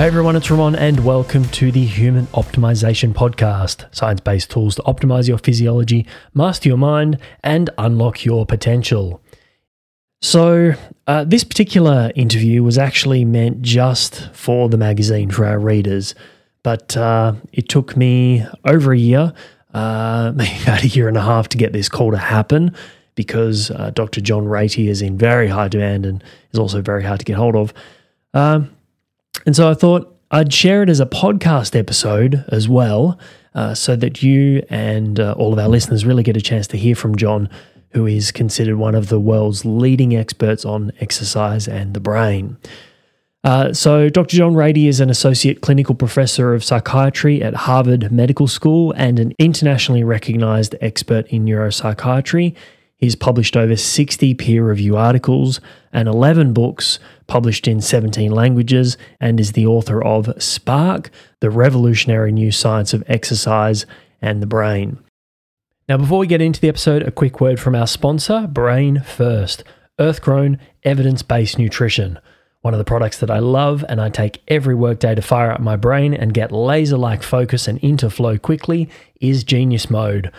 Hey everyone, it's Ramon, and welcome to the Human Optimization Podcast science based tools to optimize your physiology, master your mind, and unlock your potential. So, uh, this particular interview was actually meant just for the magazine for our readers, but uh, it took me over a year, uh, maybe about a year and a half, to get this call to happen because uh, Dr. John Ratey is in very high demand and is also very hard to get hold of. Um, and so I thought I'd share it as a podcast episode as well, uh, so that you and uh, all of our listeners really get a chance to hear from John, who is considered one of the world's leading experts on exercise and the brain. Uh, so, Dr. John Ratey is an associate clinical professor of psychiatry at Harvard Medical School and an internationally recognized expert in neuropsychiatry. He's published over 60 peer review articles and 11 books published in 17 languages and is the author of Spark, the revolutionary new science of exercise and the brain. Now, before we get into the episode, a quick word from our sponsor, Brain First, earth grown, evidence based nutrition. One of the products that I love and I take every workday to fire up my brain and get laser like focus and into flow quickly is Genius Mode.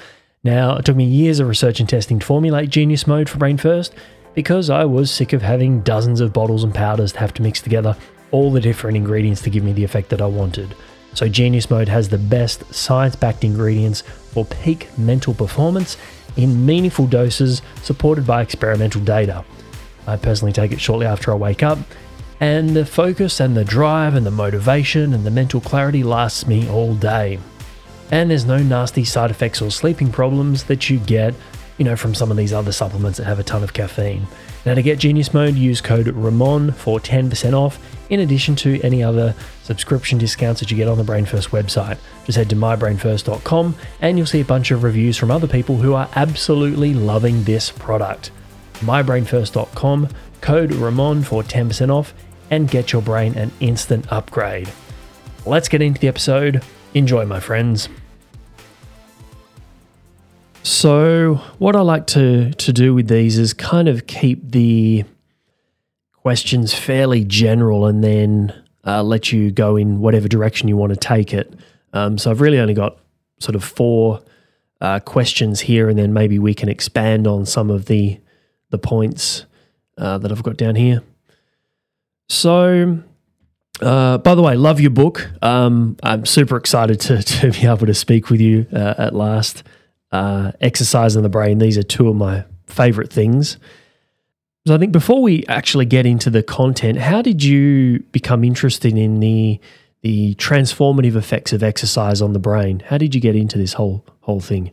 Now, it took me years of research and testing to formulate Genius Mode for Brain First because I was sick of having dozens of bottles and powders to have to mix together all the different ingredients to give me the effect that I wanted. So, Genius Mode has the best science backed ingredients for peak mental performance in meaningful doses supported by experimental data. I personally take it shortly after I wake up, and the focus and the drive and the motivation and the mental clarity lasts me all day and there's no nasty side effects or sleeping problems that you get, you know, from some of these other supplements that have a ton of caffeine. Now, to get Genius Mode, use code RAMON for 10% off, in addition to any other subscription discounts that you get on the Brain First website. Just head to mybrainfirst.com and you'll see a bunch of reviews from other people who are absolutely loving this product. mybrainfirst.com, code RAMON for 10% off, and get your brain an instant upgrade. Let's get into the episode. Enjoy, my friends. So, what I like to to do with these is kind of keep the questions fairly general, and then uh, let you go in whatever direction you want to take it. Um, so, I've really only got sort of four uh, questions here, and then maybe we can expand on some of the the points uh, that I've got down here. So, uh, by the way, love your book. Um, I'm super excited to, to be able to speak with you uh, at last uh, exercise in the brain. These are two of my favorite things. So I think before we actually get into the content, how did you become interested in the the transformative effects of exercise on the brain? How did you get into this whole whole thing?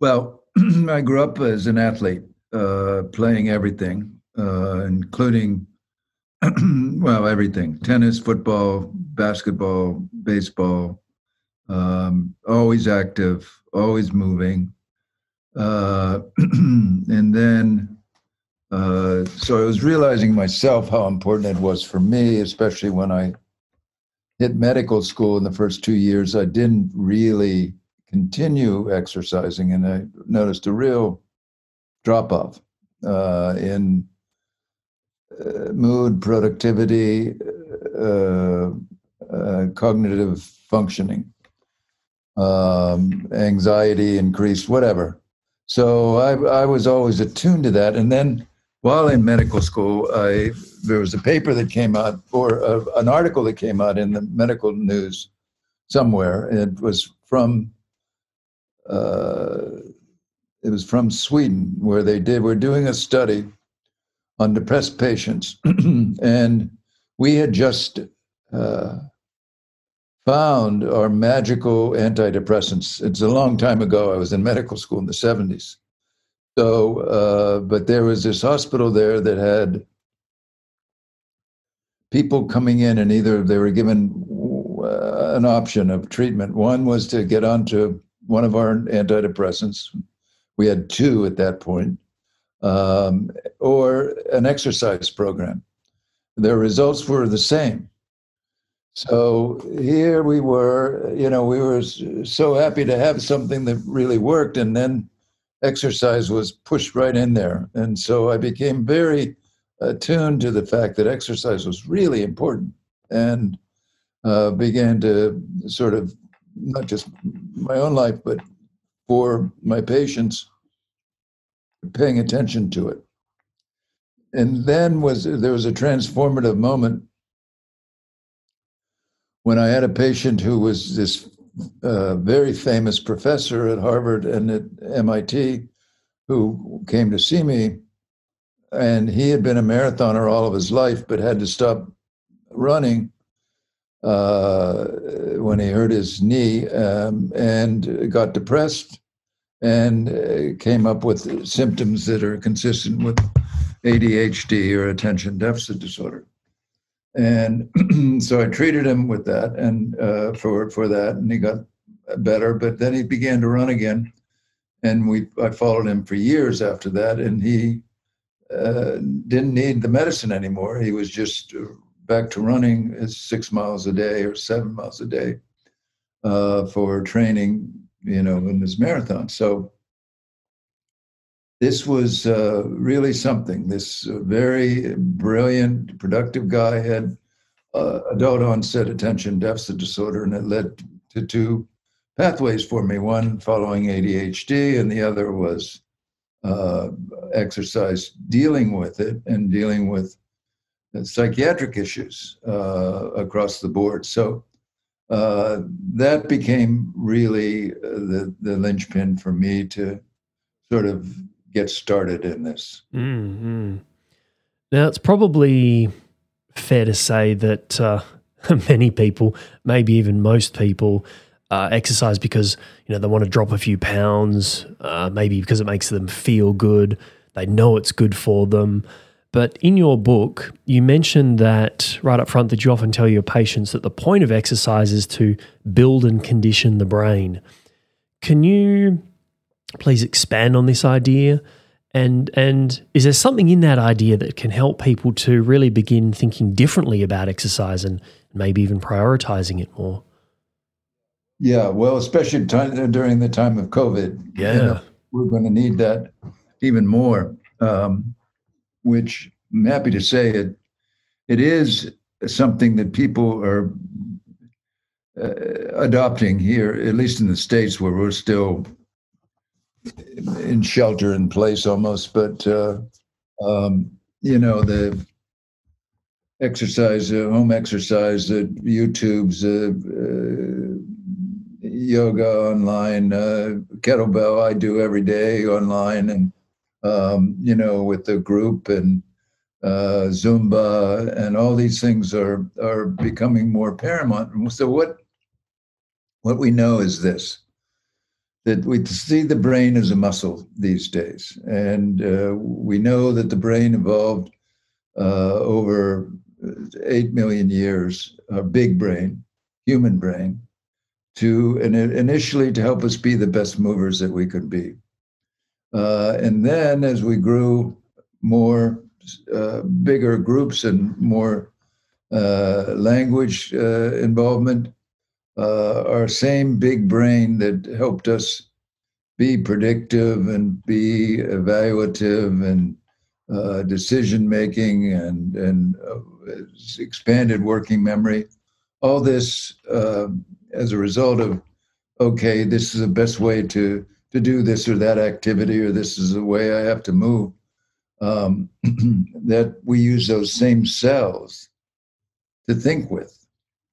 Well, I grew up as an athlete, uh, playing everything, uh, including well everything: tennis, football, basketball, baseball. Um, always active, always moving. Uh, and then, uh, so I was realizing myself how important it was for me, especially when I hit medical school in the first two years. I didn't really continue exercising, and I noticed a real drop off uh, in uh, mood, productivity, uh, uh, cognitive functioning um, anxiety increased, whatever. So I, I was always attuned to that. And then while in medical school, I there was a paper that came out or a, an article that came out in the medical news somewhere. It was from uh, it was from Sweden, where they did were doing a study on depressed patients, and we had just uh, found are magical antidepressants. It's a long time ago. I was in medical school in the 70s. So, uh, but there was this hospital there that had people coming in, and either they were given uh, an option of treatment. One was to get onto one of our antidepressants. We had two at that point, um, or an exercise program. Their results were the same. So here we were, you know, we were so happy to have something that really worked. And then exercise was pushed right in there. And so I became very attuned to the fact that exercise was really important. And uh, began to sort of not just my own life, but for my patients, paying attention to it. And then was there was a transformative moment when I had a patient who was this uh, very famous professor at Harvard and at MIT who came to see me. And he had been a marathoner all of his life, but had to stop running uh, when he hurt his knee um, and got depressed and uh, came up with symptoms that are consistent with ADHD or attention deficit disorder. And so I treated him with that and uh, for for that, and he got better. But then he began to run again, and we I followed him for years after that, and he uh, didn't need the medicine anymore. He was just back to running six miles a day or seven miles a day uh, for training, you know, in this marathon. So this was uh, really something. This uh, very brilliant, productive guy had uh, adult onset attention deficit disorder, and it led to two pathways for me one following ADHD, and the other was uh, exercise dealing with it and dealing with psychiatric issues uh, across the board. So uh, that became really the, the linchpin for me to sort of get started in this. Mm-hmm. Now, it's probably fair to say that uh, many people, maybe even most people, uh, exercise because you know they want to drop a few pounds, uh, maybe because it makes them feel good. They know it's good for them. But in your book, you mentioned that right up front that you often tell your patients that the point of exercise is to build and condition the brain. Can you please expand on this idea? And and is there something in that idea that can help people to really begin thinking differently about exercise and maybe even prioritizing it more? Yeah, well, especially during the time of COVID. Yeah, you know, we're going to need that even more. Um, which I'm happy to say it. It is something that people are uh, adopting here, at least in the states where we're still in shelter in place almost, but uh, um, you know the exercise, uh, home exercise, uh, YouTube's uh, uh, yoga online, uh, kettlebell I do every day online, and um, you know with the group and Zumba and all these things are are becoming more paramount. So what what we know is this that we see the brain as a muscle these days. And uh, we know that the brain evolved uh, over 8 million years, a big brain, human brain, to and initially to help us be the best movers that we could be. Uh, and then as we grew more, uh, bigger groups and more uh, language uh, involvement, uh, our same big brain that helped us be predictive and be evaluative and uh, decision making and and uh, expanded working memory. All this uh, as a result of okay, this is the best way to to do this or that activity, or this is the way I have to move. Um, that we use those same cells to think with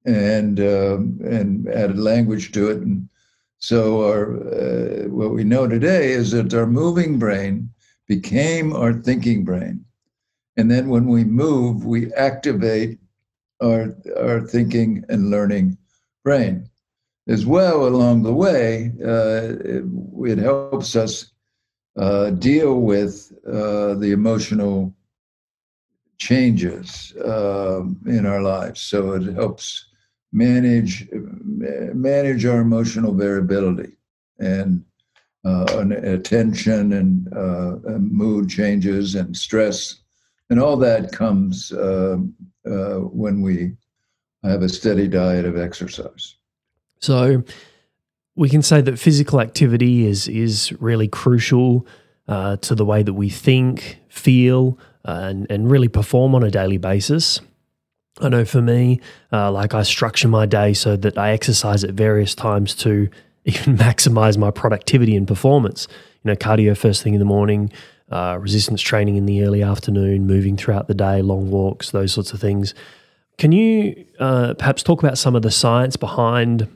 and um, and added language to it. And so our uh, what we know today is that our moving brain became our thinking brain, and then when we move, we activate our our thinking and learning brain. As well, along the way, uh, it, it, helps us uh, deal with uh, the emotional changes um, in our lives. So it helps manage manage our emotional variability and uh, attention and, uh, and, mood changes and stress and all that comes uh, uh, when we have a steady diet of exercise. So we can say that physical activity is is really crucial uh, to the way that we think, feel, uh, and, and really perform on a daily basis. I know for me, uh, like I structure my day so that I exercise at various times to even maximize my productivity and performance. You know, cardio first thing in the morning, uh, resistance training in the early afternoon, moving throughout the day, long walks, those sorts of things. Can you uh, perhaps talk about some of the science behind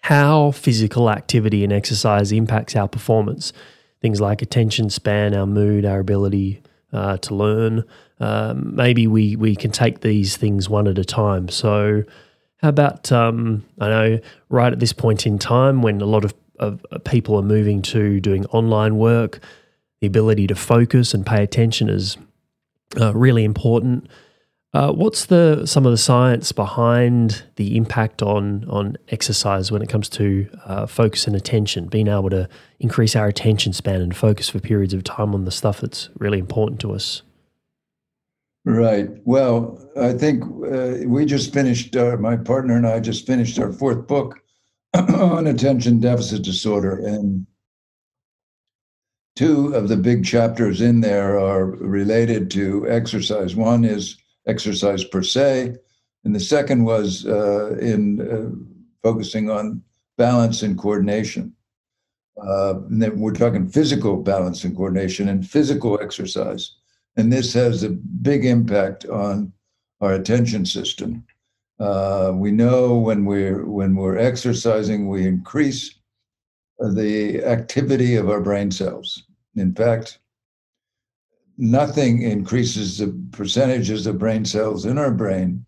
how physical activity and exercise impacts our performance? Things like attention span, our mood, our ability uh, to learn. Um, maybe we we can take these things one at a time. So, how about um, I know right at this point in time when a lot of, of people are moving to doing online work, the ability to focus and pay attention is uh, really important. Uh, what's the some of the science behind the impact on on exercise when it comes to uh, focus and attention? Being able to increase our attention span and focus for periods of time on the stuff that's really important to us. Right. Well, I think uh, we just finished. Uh, my partner and I just finished our fourth book on attention deficit disorder, and two of the big chapters in there are related to exercise. One is exercise per se. And the second was uh, in uh, focusing on balance and coordination. Uh, and then we're talking physical balance and coordination and physical exercise. And this has a big impact on our attention system. Uh, we know when we're when we're exercising, we increase the activity of our brain cells. In fact, nothing increases the percentages of brain cells in our brain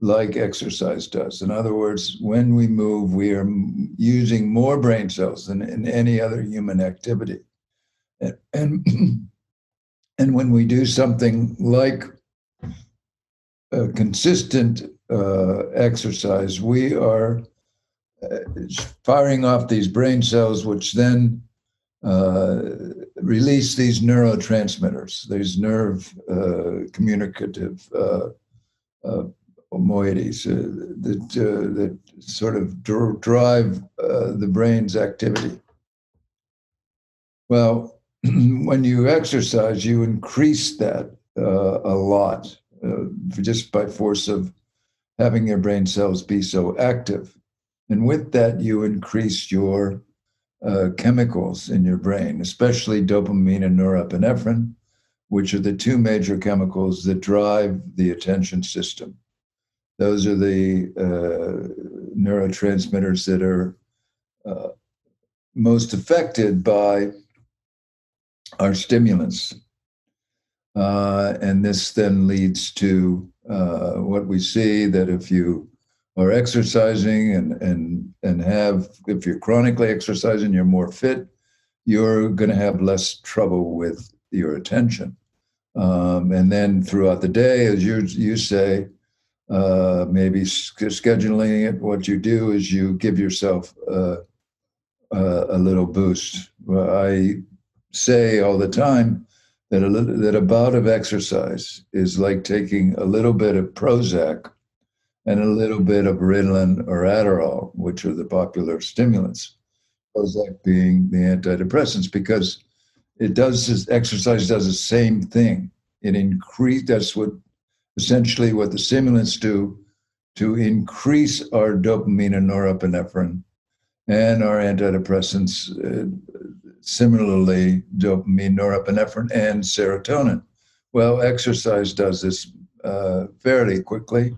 like exercise does. In other words, when we move, we are using more brain cells than in any other human activity. And, and, and when we do something like a consistent uh, exercise, we are uh, firing off these brain cells, which then uh, release these neurotransmitters, these nerve uh, communicative uh, uh moieties that, that sort of dr- drive the brain's activity. Well, when you exercise, you increase that a lot just by force of having your brain cells be so active. And with that, you increase your uh, chemicals in your brain, especially dopamine and norepinephrine, which are the two major chemicals that drive the attention system. Those are the uh, neurotransmitters that are uh, most affected by our stimulants. Uh, and this then leads to uh, what we see that if you are exercising and and and have if you're chronically exercising you're more fit you're going to have less trouble with your attention um, and then throughout the day as you you say uh, maybe scheduling it what you do is you give yourself uh, uh, a little boost i say all the time that a little, that a bout of exercise is like taking a little bit of prozac and a little bit of Ritalin or Adderall, which are the popular stimulants. Prozac being the antidepressants, because it does exercise does the same thing. It increase that's what essentially what the stimulants do to increase our dopamine and norepinephrine, and our antidepressants. Uh, Similarly, dopamine, norepinephrine, and serotonin. Well, exercise does this uh, fairly quickly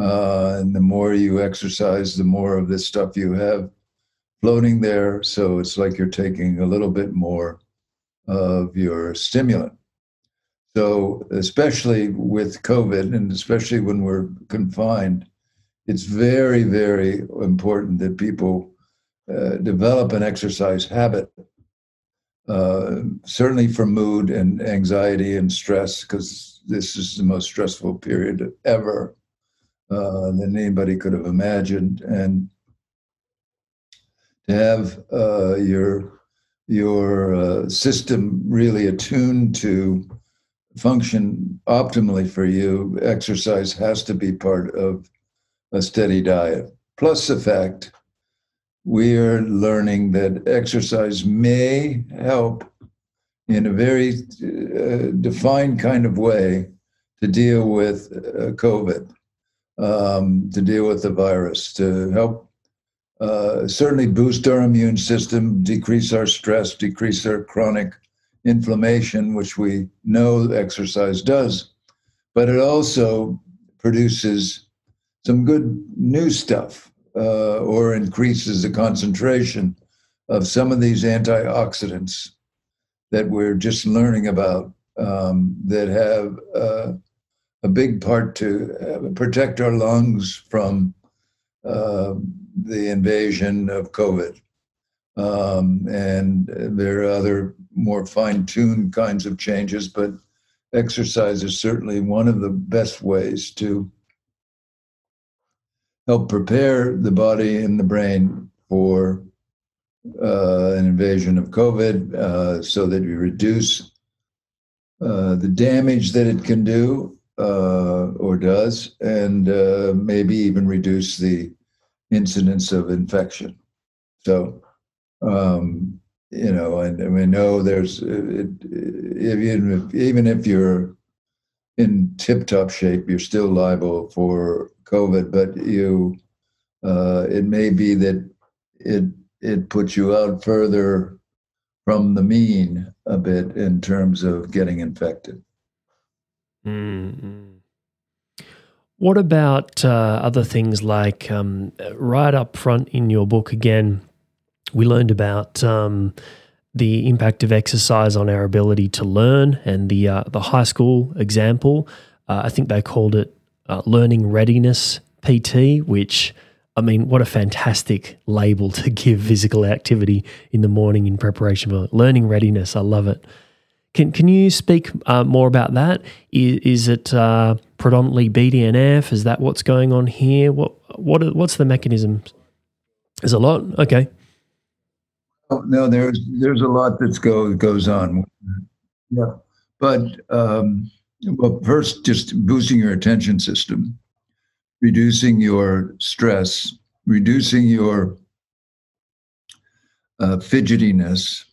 uh, and the more you exercise, the more of this stuff you have floating there. So it's like you're taking a little bit more of your stimulant. So, especially with COVID, and especially when we're confined, it's very, very important that people uh, develop an exercise habit. Uh, certainly for mood and anxiety and stress, because this is the most stressful period ever uh, than anybody could have imagined, and to have uh, your your uh, system really attuned to function optimally for you, exercise has to be part of a steady diet. Plus the fact we are learning that exercise may help in a very uh, defined kind of way to deal with uh, COVID um, to deal with the virus, to help uh, certainly boost our immune system, decrease our stress, decrease our chronic inflammation, which we know exercise does. But it also produces some good new stuff uh, or increases the concentration of some of these antioxidants that we're just learning about um, that have uh, a big part to uh, protect our lungs from uh, the invasion of COVID. Um, and there are other more fine tuned kinds of changes, but exercise is certainly one of the best ways to help prepare the body and the brain for uh, an invasion of COVID uh, so that you reduce uh, the damage that it can do uh, or does, and uh, maybe even reduce the incidence of infection. So, um, you know, and, and we know there's it, even if, even if you're in tip-top shape, you're still liable for COVID. But you, uh, it may be that it it puts you out further from the mean a bit in terms of getting infected. Mm-hmm. What about uh, other things like um, right up front in your book again? We learned about um, the impact of exercise on our ability to learn, and the uh, the high school example. Uh, I think they called it uh, learning readiness PT, which I mean, what a fantastic label to give physical activity in the morning in preparation for learning readiness. I love it. Can can you speak uh, more about that? Is, is it uh, predominantly BDNF? Is that what's going on here? What what what's the mechanism? There's a lot okay. Oh, no, there's there's a lot that's go goes on. Yeah, but um, well, first, just boosting your attention system, reducing your stress, reducing your uh, fidgetiness,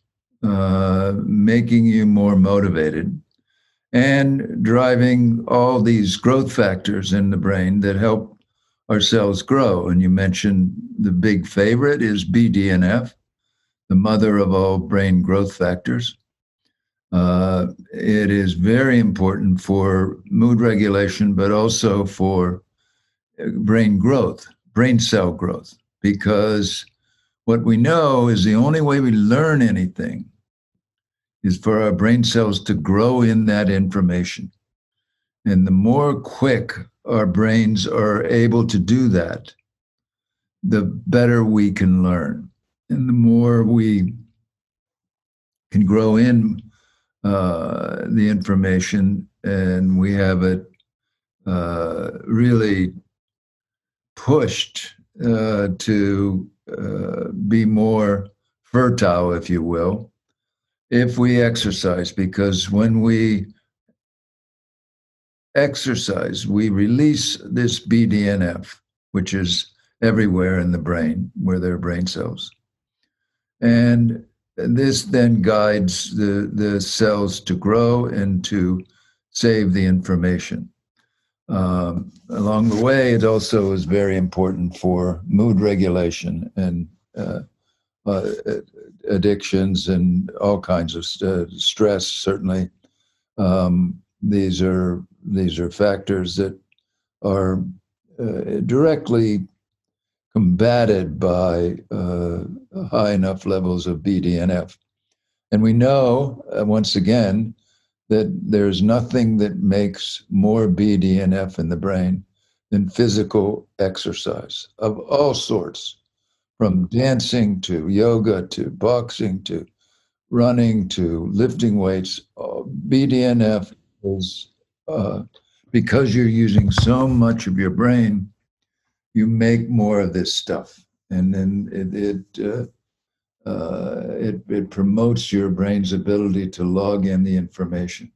uh, making you more motivated, and driving all these growth factors in the brain that help our cells grow. And you mentioned the big favorite is BDNF, the mother of all brain growth factors. Uh, it is very important for mood regulation, but also for uh, brain growth, brain cell growth, because what we know is the only way we learn anything is for our brain cells to grow in that information. And the more quick our brains are able to do that, the better we can learn. And the more we can grow in uh, the information and we have it uh, really pushed uh, to uh, be more fertile, if you will, if we exercise, because when we exercise, we release this BDNF, which is everywhere in the brain where there are brain cells. And this then guides the, the cells to grow and to save the information. Um, along the way, it also is very important for mood regulation and uh, uh, addictions and all kinds of st- stress. Certainly, um, these are these are factors that are uh, directly combated by uh, high enough levels of BDNF. And we know, uh, once again, that there's nothing that makes more BDNF in the brain than physical exercise of all sorts, from dancing to yoga to boxing to running to lifting weights. BDNF is uh, because you're using so much of your brain, you make more of this stuff, and then it it uh, uh, it, it promotes your brain's ability to log in the information.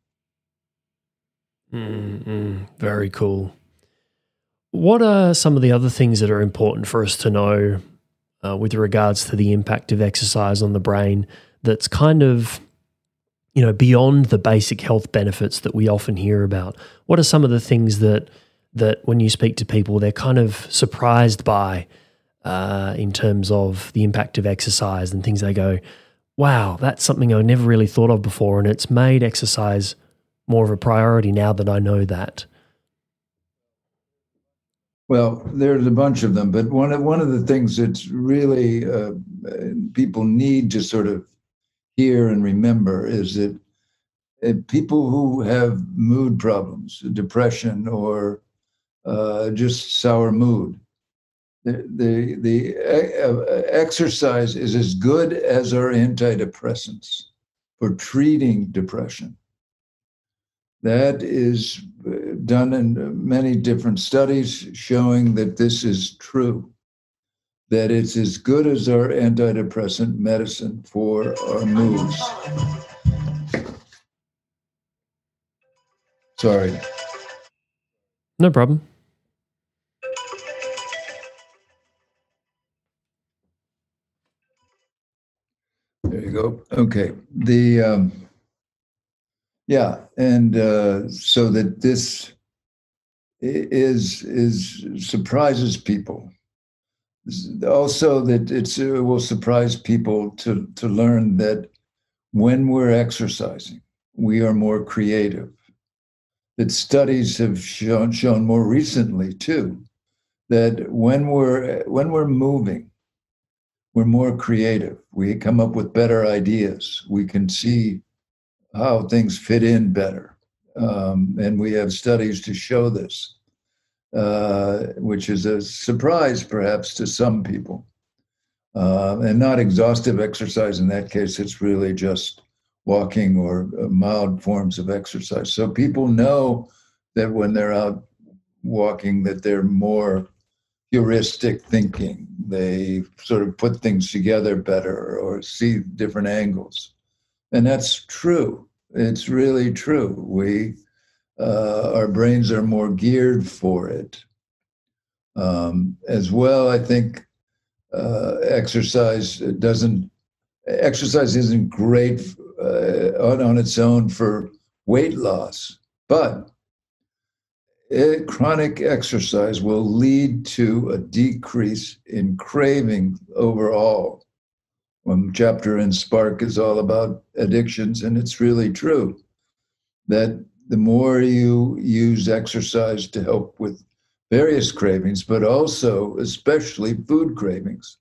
Mm-hmm. Very cool. What are some of the other things that are important for us to know uh, with regards to the impact of exercise on the brain that's kind of you know beyond the basic health benefits that we often hear about what are some of the things that that when you speak to people, they're kind of surprised by uh, in terms of the impact of exercise and things. They go, wow, that's something I never really thought of before. And it's made exercise more of a priority now that I know that. Well, there's a bunch of them, but one of one of the things that's really uh, people need to sort of hear and remember is that uh, people who have mood problems, depression, or uh, just sour mood, the the, the exercise is as good as our antidepressants for treating depression. That is uh, done in many different studies showing that this is true, that it's as good as our antidepressant medicine for our moods. Sorry. No problem. Go. Okay. The um, yeah, and uh, so that this is is surprises people. Also, that it's, it will surprise people to to learn that when we're exercising, we are more creative. That studies have shown shown more recently too that when we're when we're moving, we're more creative. We come up with better ideas. We can see how things fit in better. Um, and we have studies to show this, uh, which is a surprise perhaps to some people. Uh, and not exhaustive exercise in that case, it's really just walking or uh, mild forms of exercise. So people know that when they're out walking, that they're more heuristic thinking. They sort of put things together better or see different angles. And that's true. It's really true. We, uh, our brains are more geared for it. Um, as well, I think uh, exercise doesn't, exercise isn't great uh, on, on its own for weight loss, but chronic exercise will lead to a decrease in craving overall one chapter in Spark is all about addictions, and it's really true that the more you use exercise to help with various cravings, but also especially food cravings,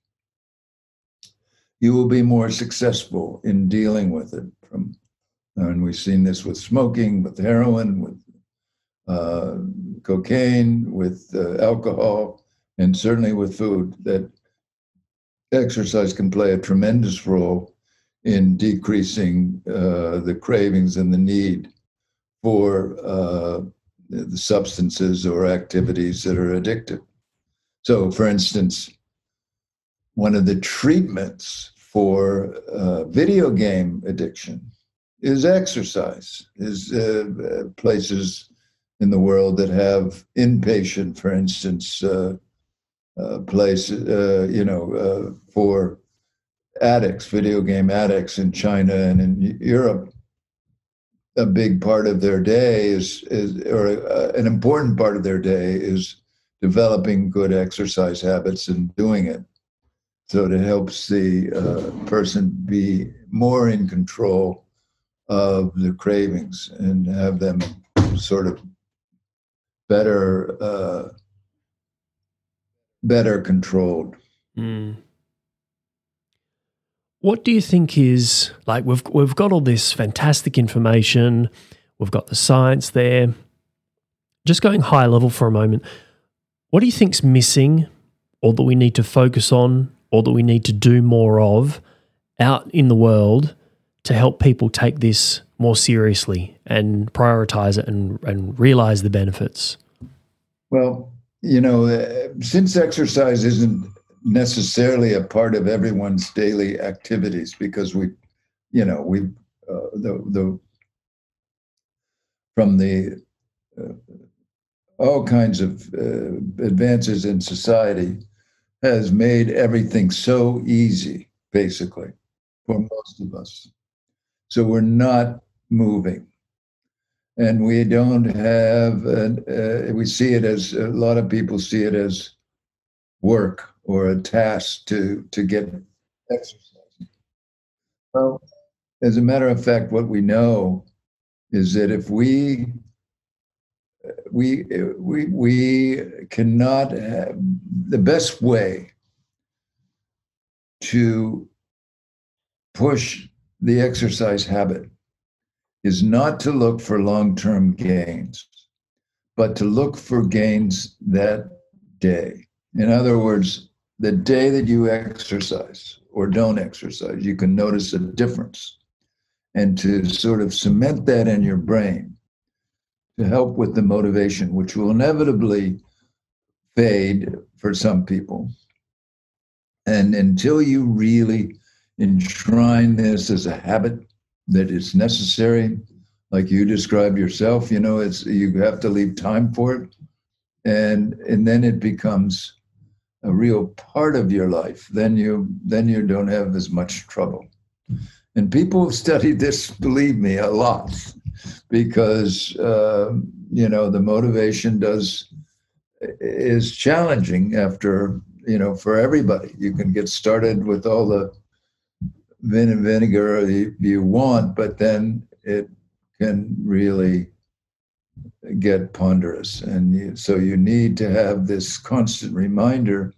you will be more successful in dealing with it. From and we've seen this with smoking, with heroin, with uh, cocaine, with uh, alcohol, and certainly with food. That exercise can play a tremendous role in decreasing uh, the cravings and the need for uh, the substances or activities that are addictive. So, for instance, one of the treatments for uh, video game addiction is exercise, is uh, places in the world that have inpatient, for instance, uh, uh, place, uh, you know, uh, for addicts, video game addicts in China and in Europe. A big part of their day is, is or uh, an important part of their day is developing good exercise habits and doing it. So it helps the uh, person be more in control of the cravings and have them sort of better uh, better controlled. Mm. What do you think is like we've we've got all this fantastic information, we've got the science there. Just going high level for a moment, what do you think's missing or that we need to focus on or that we need to do more of out in the world to help people take this more seriously and prioritize it and, and realize the benefits? Well, you know, uh, since exercise isn't necessarily a part of everyone's daily activities because we, you know, we, uh, the, the, from the, uh, all kinds of uh, advances in society has made everything so easy, basically, for most of us. So we're not moving. and we don't have. Uh, we see it as a lot of people see it as work or a task to to get exercise. Well, as a matter of fact, what we know is that if we we we we cannot have, the best way to push the exercise habit is not to look for long-term gains but to look for gains that day in other words the day that you exercise or don't exercise you can notice a difference and to sort of cement that in your brain to help with the motivation, which will inevitably fade for some people. And until you really enshrine this as a habit that is necessary, like you described yourself, you know, it's you have to leave time for it. And and then it becomes a real part of your life. Then you then you don't have as much trouble. And people have studied this, believe me, a lot, because uh, you know the motivation does is challenging after you know for everybody. You can get started with all the vin and vinegar you, you want, but then it can really get ponderous, and you, so you need to have this constant reminder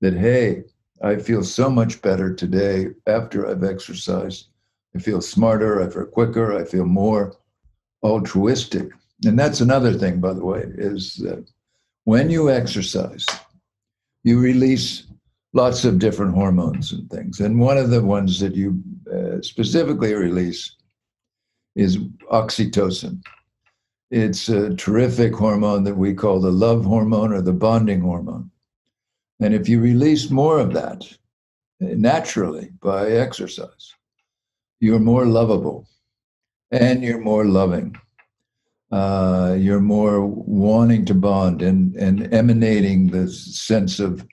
that hey I feel so much better today after I've exercised. I feel smarter, I feel quicker, I feel more altruistic. And that's another thing, by the way, is that when you exercise, you release lots of different hormones and things. And one of the ones that you uh, specifically release is oxytocin. It's a terrific hormone that we call the love hormone or the bonding hormone. And if you release more of that naturally by exercise, you're more lovable and you're more loving. Uh, you're more wanting to bond and, and emanating this sense of,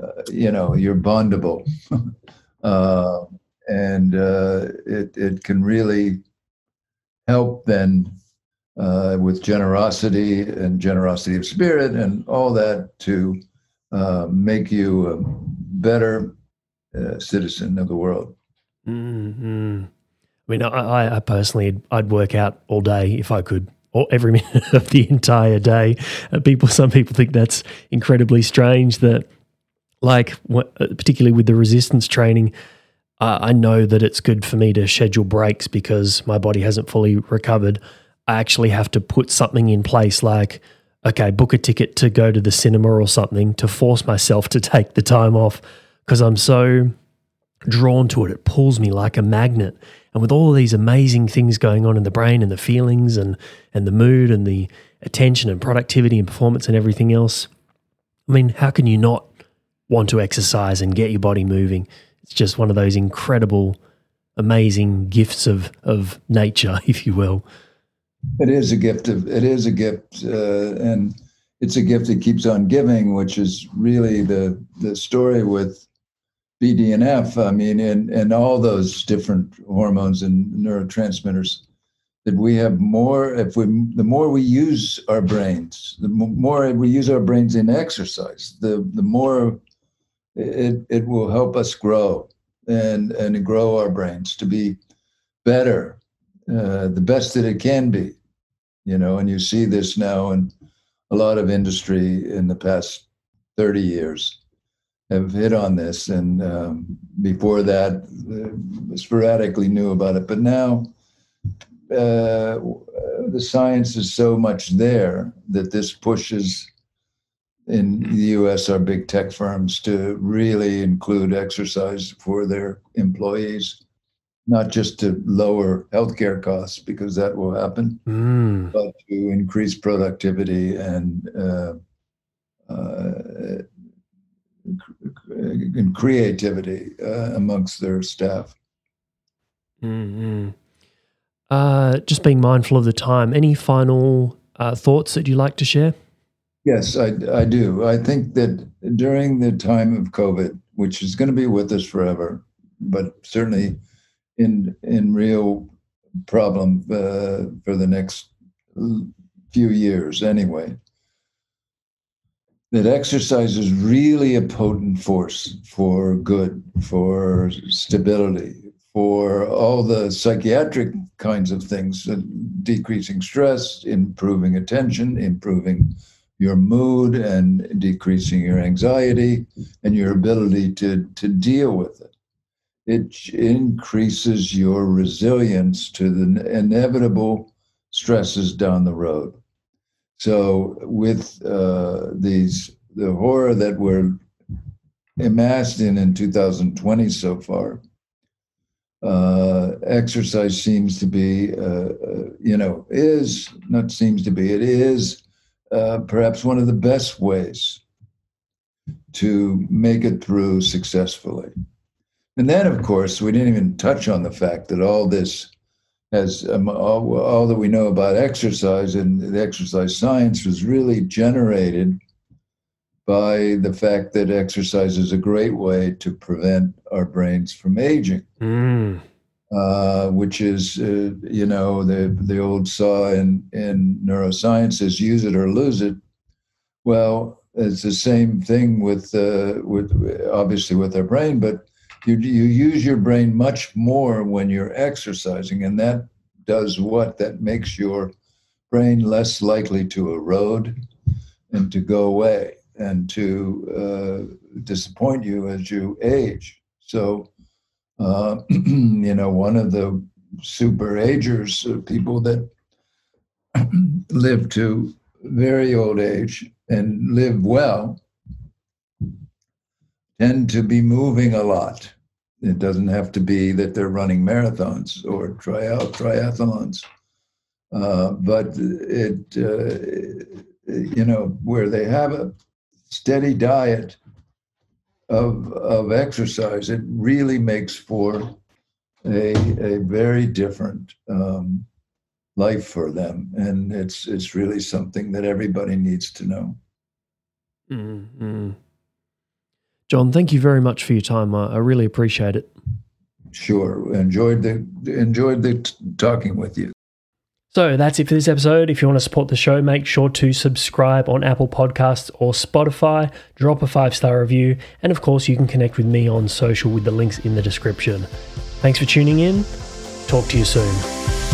uh, you know, you're bondable. uh, and uh, it, it can really help then uh, with generosity and generosity of spirit and all that to uh, make you a better citizen of the world. Mm-hmm. I mean, I, I personally, I'd work out all day if I could, or every minute of the entire day. People, some people think that's incredibly strange. That, like, uh, particularly with the resistance training, uh, I know that it's good for me to schedule breaks because my body hasn't fully recovered. I actually have to put something in place, like okay, book a ticket to go to the cinema or something to force myself to take the time off because I'm so drawn to it. It pulls me like a magnet. And with all these amazing things going on in the brain and the feelings and, and the mood and the attention and productivity and performance and everything else, I mean, how can you not want to exercise and get your body moving? It's just one of those incredible, amazing gifts of, of nature, if you will. It is a gift of it is a gift, uh, and it's a gift that keeps on giving, which is really the the story with BDNF. I mean, and and all those different hormones and neurotransmitters that we have more. If we the more we use our brains, the more we use our brains in exercise, the the more it it will help us grow and and grow our brains to be better, uh, the best that it can be you know, and you see this now in a lot of industry in the past 30 years have hit on this. And um, before that, uh, sporadically knew about it. But now uh, the science is so much there that this pushes in the US our big tech firms to really include exercise for their employees not just to lower healthcare costs because that will happen, mm. but to increase productivity and uh, uh, and creativity uh, amongst their staff. Mm-hmm. Uh, just being mindful of the time. Any final uh, thoughts that you'd like to share? Yes, I, I do. I think that during the time of COVID, which is going to be with us forever, but certainly in in real problem uh, for the next few years anyway, that exercise is really a potent force for good, for stability, for all the psychiatric kinds of things, uh, decreasing stress, improving attention, improving your mood, and decreasing your anxiety and your ability to, to deal with it. It increases your resilience to the inevitable stresses down the road. So with uh, these the horror that we're amassed in in 2020 so far, uh, exercise seems to be, uh, uh, you know, is not seems to be, it is uh, perhaps one of the best ways to make it through successfully. And then, of course, we didn't even touch on the fact that all this as um, all, all, that we know about exercise and the exercise science was really generated by the fact that exercise is a great way to prevent our brains from aging, mm. Uh, which is, uh, you know, the the old saw in in neuroscience is use it or lose it. Well, it's the same thing with uh, with obviously with our brain, but you you use your brain much more when you're exercising, and that does what? That makes your brain less likely to erode and to go away and to uh, disappoint you as you age. So, uh, you know, one of the super agers, uh, people that live to very old age and live well, tend to be moving a lot. It doesn't have to be that they're running marathons or triathlons, uh, but it, uh, you know, where they have a steady diet of of exercise, it really makes for a a very different um, life for them, and it's it's really something that everybody needs to know. Mm-hmm. John, thank you very much for your time. I, I really appreciate it. Sure, enjoyed the enjoyed the t- talking with you. So that's it for this episode. If you want to support the show, make sure to subscribe on Apple Podcasts or Spotify, drop a five star review, and of course, you can connect with me on social with the links in the description. Thanks for tuning in. Talk to you soon.